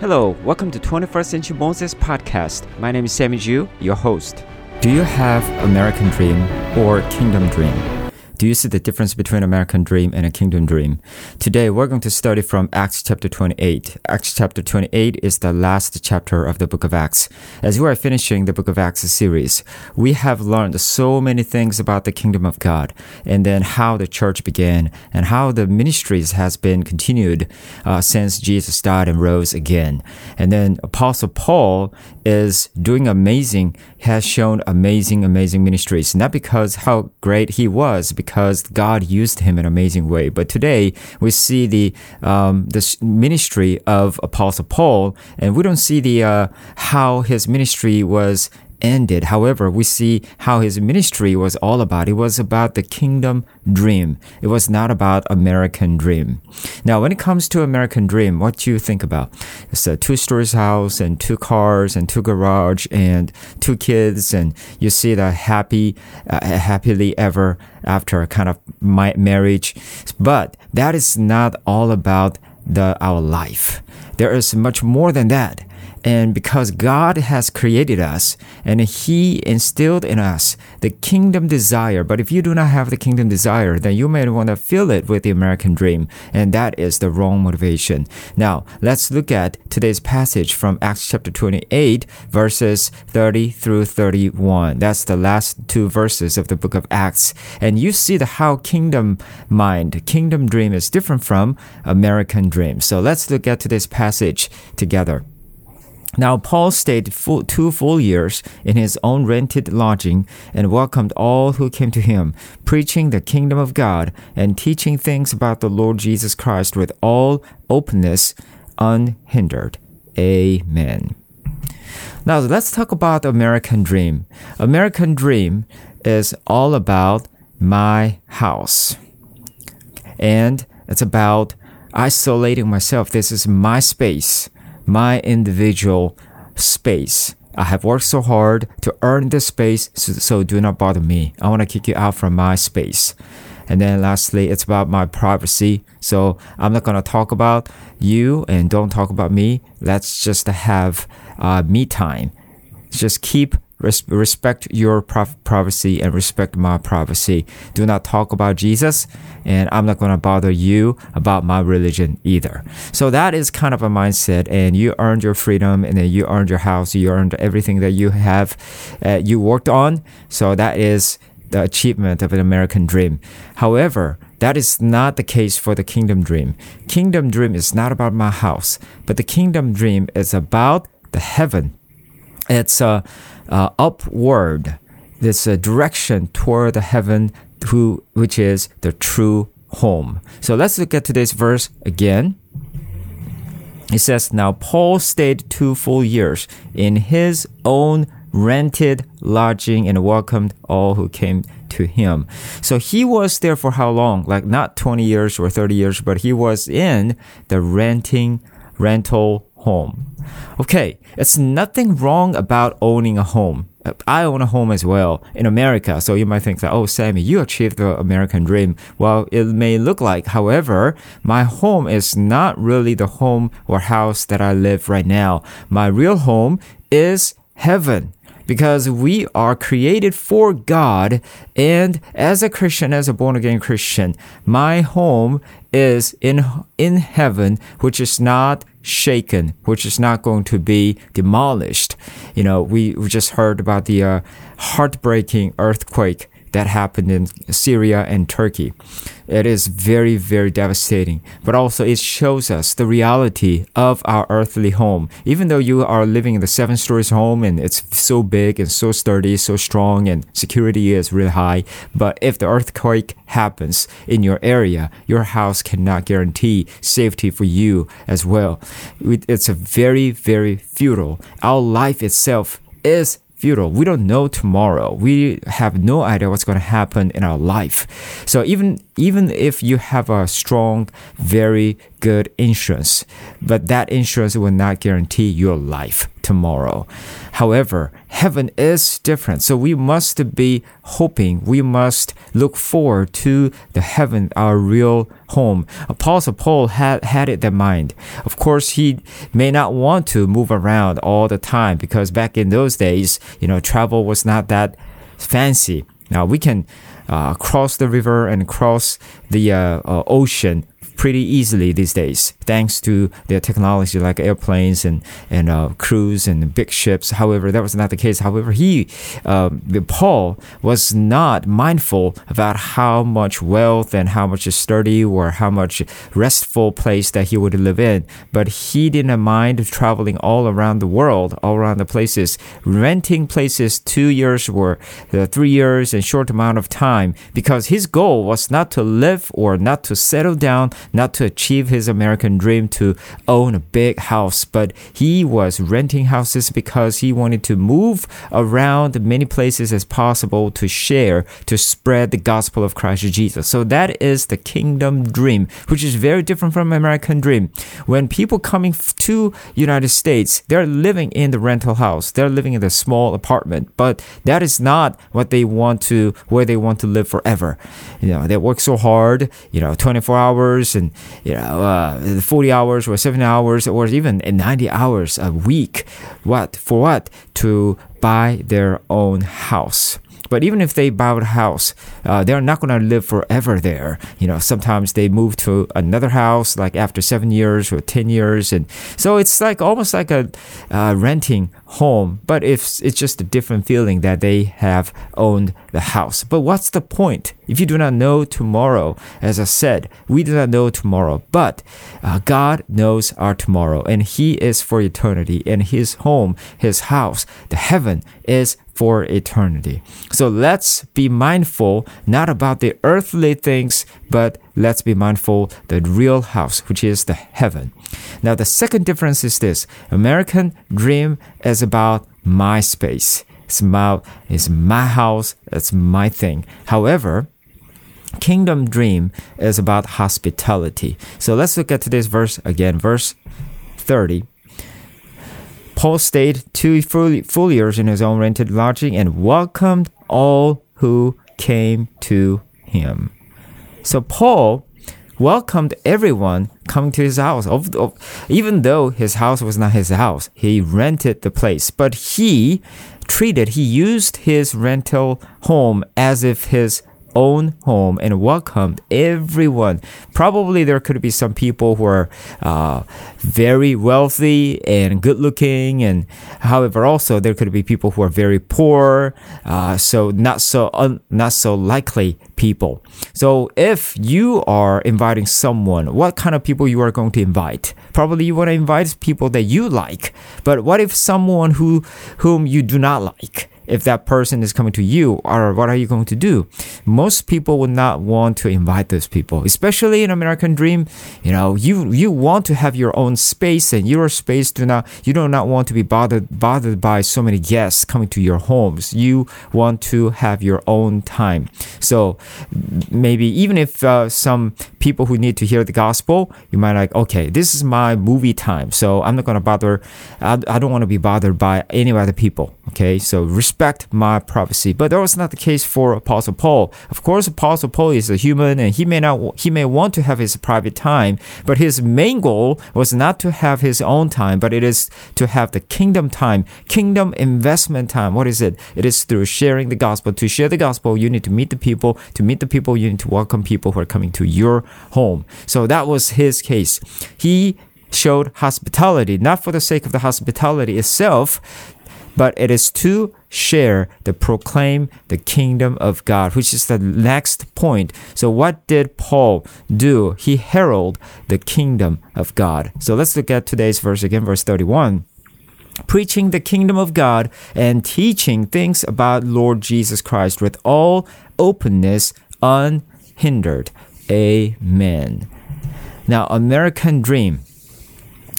Hello, welcome to 21st Century Moses podcast. My name is Sammy Ju, your host. Do you have American dream or kingdom dream? Do you see the difference between American dream and a kingdom dream? Today we're going to study from Acts chapter 28. Acts chapter 28 is the last chapter of the book of Acts. As we are finishing the book of Acts series, we have learned so many things about the kingdom of God and then how the church began and how the ministries has been continued uh, since Jesus died and rose again. And then Apostle Paul is doing amazing, has shown amazing, amazing ministries, not because how great he was, because God used him in an amazing way. But today we see the um, the ministry of Apostle Paul, and we don't see the uh, how his ministry was ended. However, we see how his ministry was all about. It was about the kingdom dream. It was not about American dream. Now, when it comes to American dream, what do you think about? It's a two stories house and two cars and two garage and two kids and you see the happy, uh, happily ever after kind of marriage. But that is not all about the, our life. There is much more than that. And because God has created us and He instilled in us the kingdom desire, but if you do not have the kingdom desire, then you may want to fill it with the American dream. And that is the wrong motivation. Now, let's look at today's passage from Acts chapter 28, verses 30 through 31. That's the last two verses of the book of Acts. And you see the how kingdom mind, kingdom dream is different from American dream. So let's look at today's passage together. Now, Paul stayed full, two full years in his own rented lodging and welcomed all who came to him, preaching the kingdom of God and teaching things about the Lord Jesus Christ with all openness, unhindered. Amen. Now, let's talk about American Dream. American Dream is all about my house. And it's about isolating myself. This is my space my individual space. I have worked so hard to earn this space, so, so do not bother me. I want to kick you out from my space. And then lastly, it's about my privacy. So I'm not going to talk about you and don't talk about me. Let's just have uh, me time. Just keep Res- respect your privacy and respect my privacy. Do not talk about Jesus, and I'm not going to bother you about my religion either. So that is kind of a mindset, and you earned your freedom, and then you earned your house, you earned everything that you have, uh, you worked on. So that is the achievement of an American dream. However, that is not the case for the kingdom dream. Kingdom dream is not about my house, but the kingdom dream is about the heaven. It's a uh, uh, upward, this uh, direction toward the heaven, who, which is the true home. So let's look at today's verse again. It says, Now Paul stayed two full years in his own rented lodging and welcomed all who came to him. So he was there for how long? Like not 20 years or 30 years, but he was in the renting rental home. Okay, it's nothing wrong about owning a home. I own a home as well in America. So you might think that, oh, Sammy, you achieved the American dream. Well, it may look like. However, my home is not really the home or house that I live right now. My real home is heaven because we are created for God. And as a Christian, as a born again Christian, my home is in, in heaven, which is not shaken, which is not going to be demolished. You know, we, we just heard about the uh, heartbreaking earthquake that happened in Syria and Turkey. It is very, very devastating, but also it shows us the reality of our earthly home. Even though you are living in the seven stories home and it's so big and so sturdy, so strong, and security is really high, but if the earthquake happens in your area, your house cannot guarantee safety for you as well. It's a very, very futile. Our life itself is futile. We don't know tomorrow. We have no idea what's going to happen in our life. So even even if you have a strong, very good insurance, but that insurance will not guarantee your life tomorrow. However, heaven is different. So we must be hoping, we must look forward to the heaven, our real home. Apostle Paul had, had it in mind. Of course, he may not want to move around all the time because back in those days, you know, travel was not that fancy. Now we can uh, cross the river and cross the uh, uh, ocean pretty easily these days, thanks to their technology like airplanes and and uh, cruise and big ships. However, that was not the case. However, he, um, Paul, was not mindful about how much wealth and how much sturdy or how much restful place that he would live in. But he didn't mind traveling all around the world, all around the places, renting places two years or uh, three years and short amount of time, because his goal was not to live or not to settle down not to achieve his American dream to own a big house, but he was renting houses because he wanted to move around many places as possible to share, to spread the gospel of Christ Jesus. So that is the kingdom dream, which is very different from American dream. When people coming to United States, they're living in the rental house, they're living in the small apartment, but that is not what they want to, where they want to live forever. You know, they work so hard, you know, 24 hours you know uh, 40 hours or 70 hours or even 90 hours a week. What for what? To buy their own house but even if they buy a house, uh, they're not going to live forever there. You know, sometimes they move to another house like after seven years or 10 years. And so it's like almost like a uh, renting home, but it's, it's just a different feeling that they have owned the house. But what's the point? If you do not know tomorrow, as I said, we do not know tomorrow, but uh, God knows our tomorrow and He is for eternity and His home, His house, the heaven is for eternity. So let's be mindful not about the earthly things, but let's be mindful the real house, which is the heaven. Now the second difference is this: American dream is about my space. It's about it's my house. It's my thing. However, kingdom dream is about hospitality. So let's look at today's verse again, verse 30. Paul stayed two full, full years in his own rented lodging and welcomed all who came to him. So Paul welcomed everyone coming to his house. Even though his house was not his house, he rented the place. But he treated, he used his rental home as if his own home and welcomed everyone. Probably there could be some people who are uh, very wealthy and good looking, and however, also there could be people who are very poor, uh, so not so un- not so likely people. So if you are inviting someone, what kind of people you are going to invite? Probably you want to invite people that you like. But what if someone who whom you do not like? If that person is coming to you or what are you going to do? Most people would not want to invite those people especially in american dream. You know you you want to have your own space and your space do not you do not want to be bothered bothered by so many guests coming to your homes. You want to have your own time. So maybe even if uh, some people who need to hear the gospel you might like okay this is my movie time. So i'm not going to bother I, I don't want to be bothered by any other people okay so respect my privacy. But that was not the case for Apostle Paul. Of course, Apostle Paul is a human and he may not he may want to have his private time, but his main goal was not to have his own time, but it is to have the kingdom time, kingdom investment time. What is it? It is through sharing the gospel. To share the gospel, you need to meet the people. To meet the people, you need to welcome people who are coming to your home. So that was his case. He showed hospitality, not for the sake of the hospitality itself, but it is to share the proclaim the kingdom of God, which is the next point. So what did Paul do? He heralded the kingdom of God. So let's look at today's verse again, verse 31 preaching the kingdom of God and teaching things about Lord Jesus Christ with all openness unhindered. Amen. Now, American dream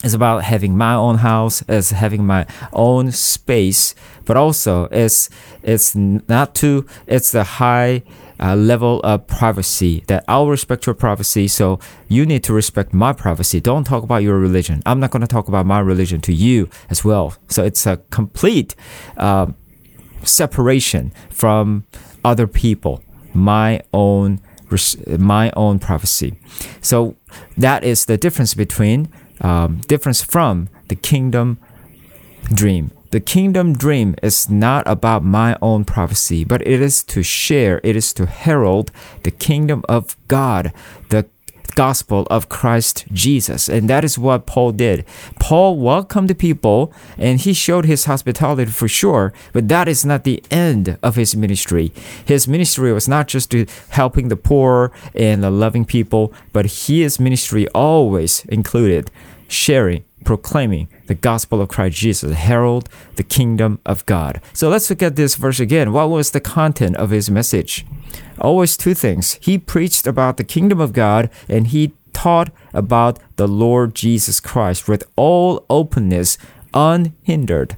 it's about having my own house, it's having my own space, but also it's it's not too it's the high uh, level of privacy that I'll respect your privacy. So you need to respect my privacy. Don't talk about your religion. I'm not going to talk about my religion to you as well. So it's a complete uh, separation from other people. My own my own privacy. So that is the difference between um, difference from the kingdom dream. The kingdom dream is not about my own prophecy, but it is to share, it is to herald the kingdom of God, the gospel of Christ Jesus. And that is what Paul did. Paul welcomed the people and he showed his hospitality for sure, but that is not the end of his ministry. His ministry was not just to helping the poor and the loving people, but his ministry always included sharing proclaiming the gospel of Christ Jesus, herald the kingdom of God. So let's look at this verse again. What was the content of his message? Always two things. He preached about the kingdom of God and he taught about the Lord Jesus Christ with all openness, unhindered.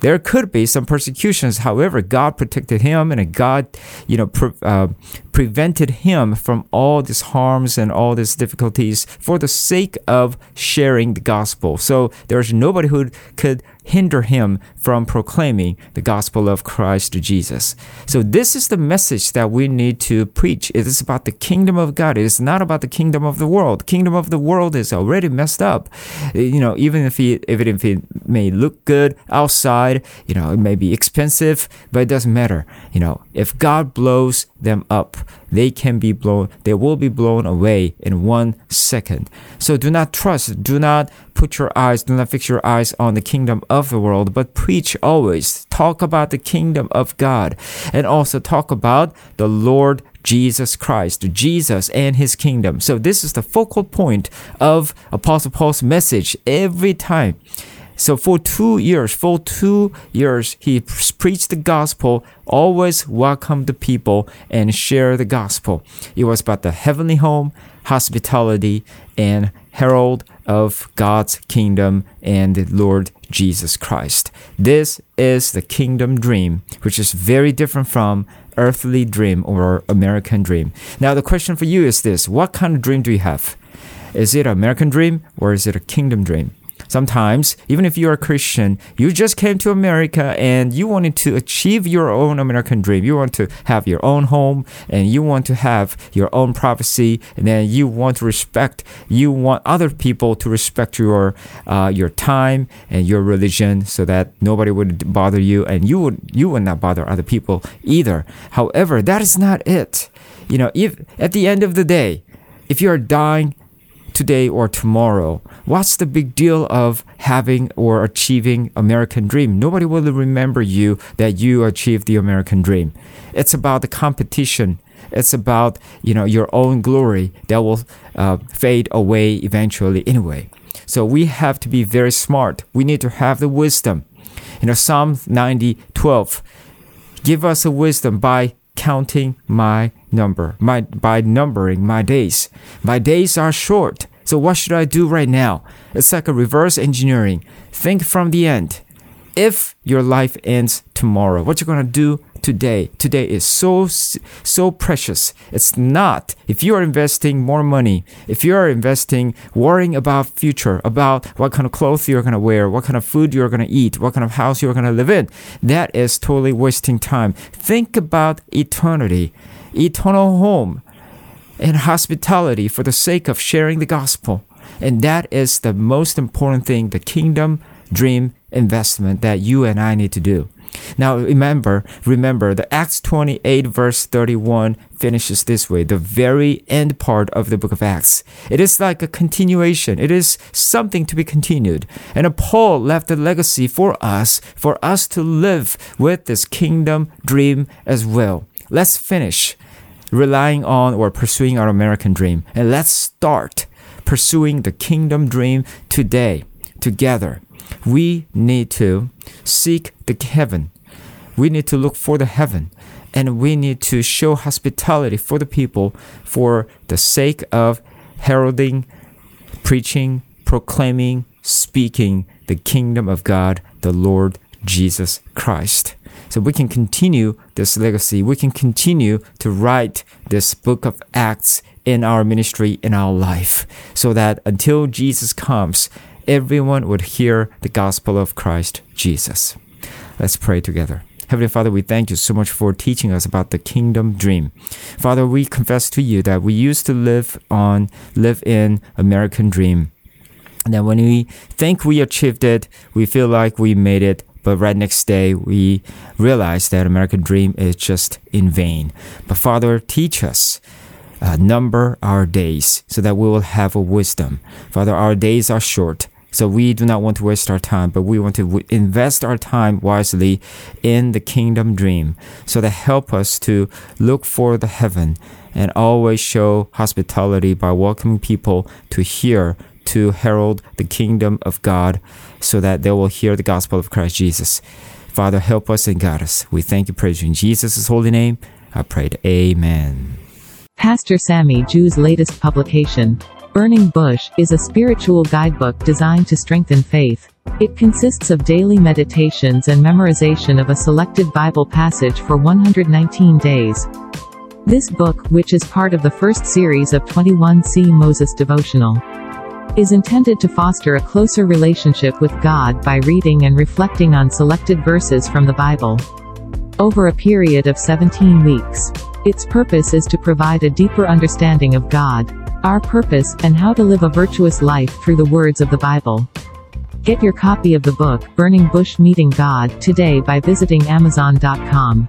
There could be some persecutions. However, God protected him and God, you know, pre- uh, prevented him from all these harms and all these difficulties for the sake of sharing the gospel. So there's nobody who could hinder him from proclaiming the gospel of Christ Jesus. So this is the message that we need to preach. It is about the kingdom of God. It is not about the kingdom of the world. Kingdom of the world is already messed up. Uh, you know, even if it, it, if it may look good outside, you know, it may be expensive, but it doesn't matter. You know, if God blows them up, they can be blown, they will be blown away in one second. So do not trust, do not put your eyes, do not fix your eyes on the kingdom of the world, but preach always. Talk about the kingdom of God and also talk about the Lord Jesus Christ, Jesus and his kingdom. So this is the focal point of Apostle Paul's message every time. So for two years, for two years, he preached the gospel, always welcomed the people and shared the gospel. It was about the heavenly home, hospitality, and herald of God's kingdom and the Lord Jesus Christ. This is the kingdom dream, which is very different from earthly dream or American dream. Now the question for you is this, what kind of dream do you have? Is it an American dream or is it a kingdom dream? Sometimes, even if you're a Christian, you just came to America and you wanted to achieve your own American dream. You want to have your own home and you want to have your own privacy and then you want to respect, you want other people to respect your, uh, your time and your religion so that nobody would bother you and you would, you would not bother other people either. However, that is not it. You know, if at the end of the day, if you are dying today or tomorrow. What's the big deal of having or achieving American dream? Nobody will remember you that you achieved the American dream. It's about the competition. It's about you know your own glory that will uh, fade away eventually anyway. So we have to be very smart. We need to have the wisdom. You know Psalm 90, 12. Give us a wisdom by counting my number, my, by numbering my days. My days are short. So what should I do right now? It's like a reverse engineering. Think from the end. If your life ends tomorrow, what you're to do today. Today is so so precious. It's not if you are investing more money, if you are investing worrying about future, about what kind of clothes you're to wear, what kind of food you're to eat, what kind of house you're to live in, that is totally wasting time. Think about eternity, eternal home and hospitality for the sake of sharing the gospel. And that is the most important thing, the kingdom dream investment that you and I need to do. Now remember, remember the Acts 28 verse 31 finishes this way, the very end part of the book of Acts. It is like a continuation. It is something to be continued. And Paul left a legacy for us, for us to live with this kingdom dream as well. Let's finish relying on or pursuing our American dream. And let's start pursuing the kingdom dream today, together. We need to seek the heaven. We need to look for the heaven. And we need to show hospitality for the people for the sake of heralding, preaching, proclaiming speaking the kingdom of God, the Lord Jesus Christ. So we can continue this legacy. We can continue to write this book of Acts in our ministry, in our life, so that until Jesus comes, everyone would hear the gospel of Christ Jesus. Let's pray together. Heavenly Father, we thank you so much for teaching us about the kingdom dream. Father, we confess to you that we used to live on, live in American dream. And then when we think we achieved it, we feel like we made it, but right next day we realize that American dream is just in vain. But Father, teach us. Uh, number our days so that we will have a wisdom. Father, our days are short. So we do not want to waste our time, but we want to invest our time wisely in the kingdom dream so that help us to look for the heaven and always show hospitality by welcoming people to hear, to herald the kingdom of God so that they will hear the gospel of Christ Jesus. Father, help us and guide us. We thank you, praise you in Jesus' holy name. I prayed, Amen. Pastor Sammy Ju's latest publication, Burning Bush, is a spiritual guidebook designed to strengthen faith. It consists of daily meditations and memorization of a selected Bible passage for 119 days. This book, which is part of the first series of 21C Moses devotional, is intended to foster a closer relationship with God by reading and reflecting on selected verses from the Bible over a period of 17 weeks. Its purpose is to provide a deeper understanding of God, our purpose, and how to live a virtuous life through the words of the Bible. Get your copy of the book, Burning Bush Meeting God, today by visiting Amazon.com.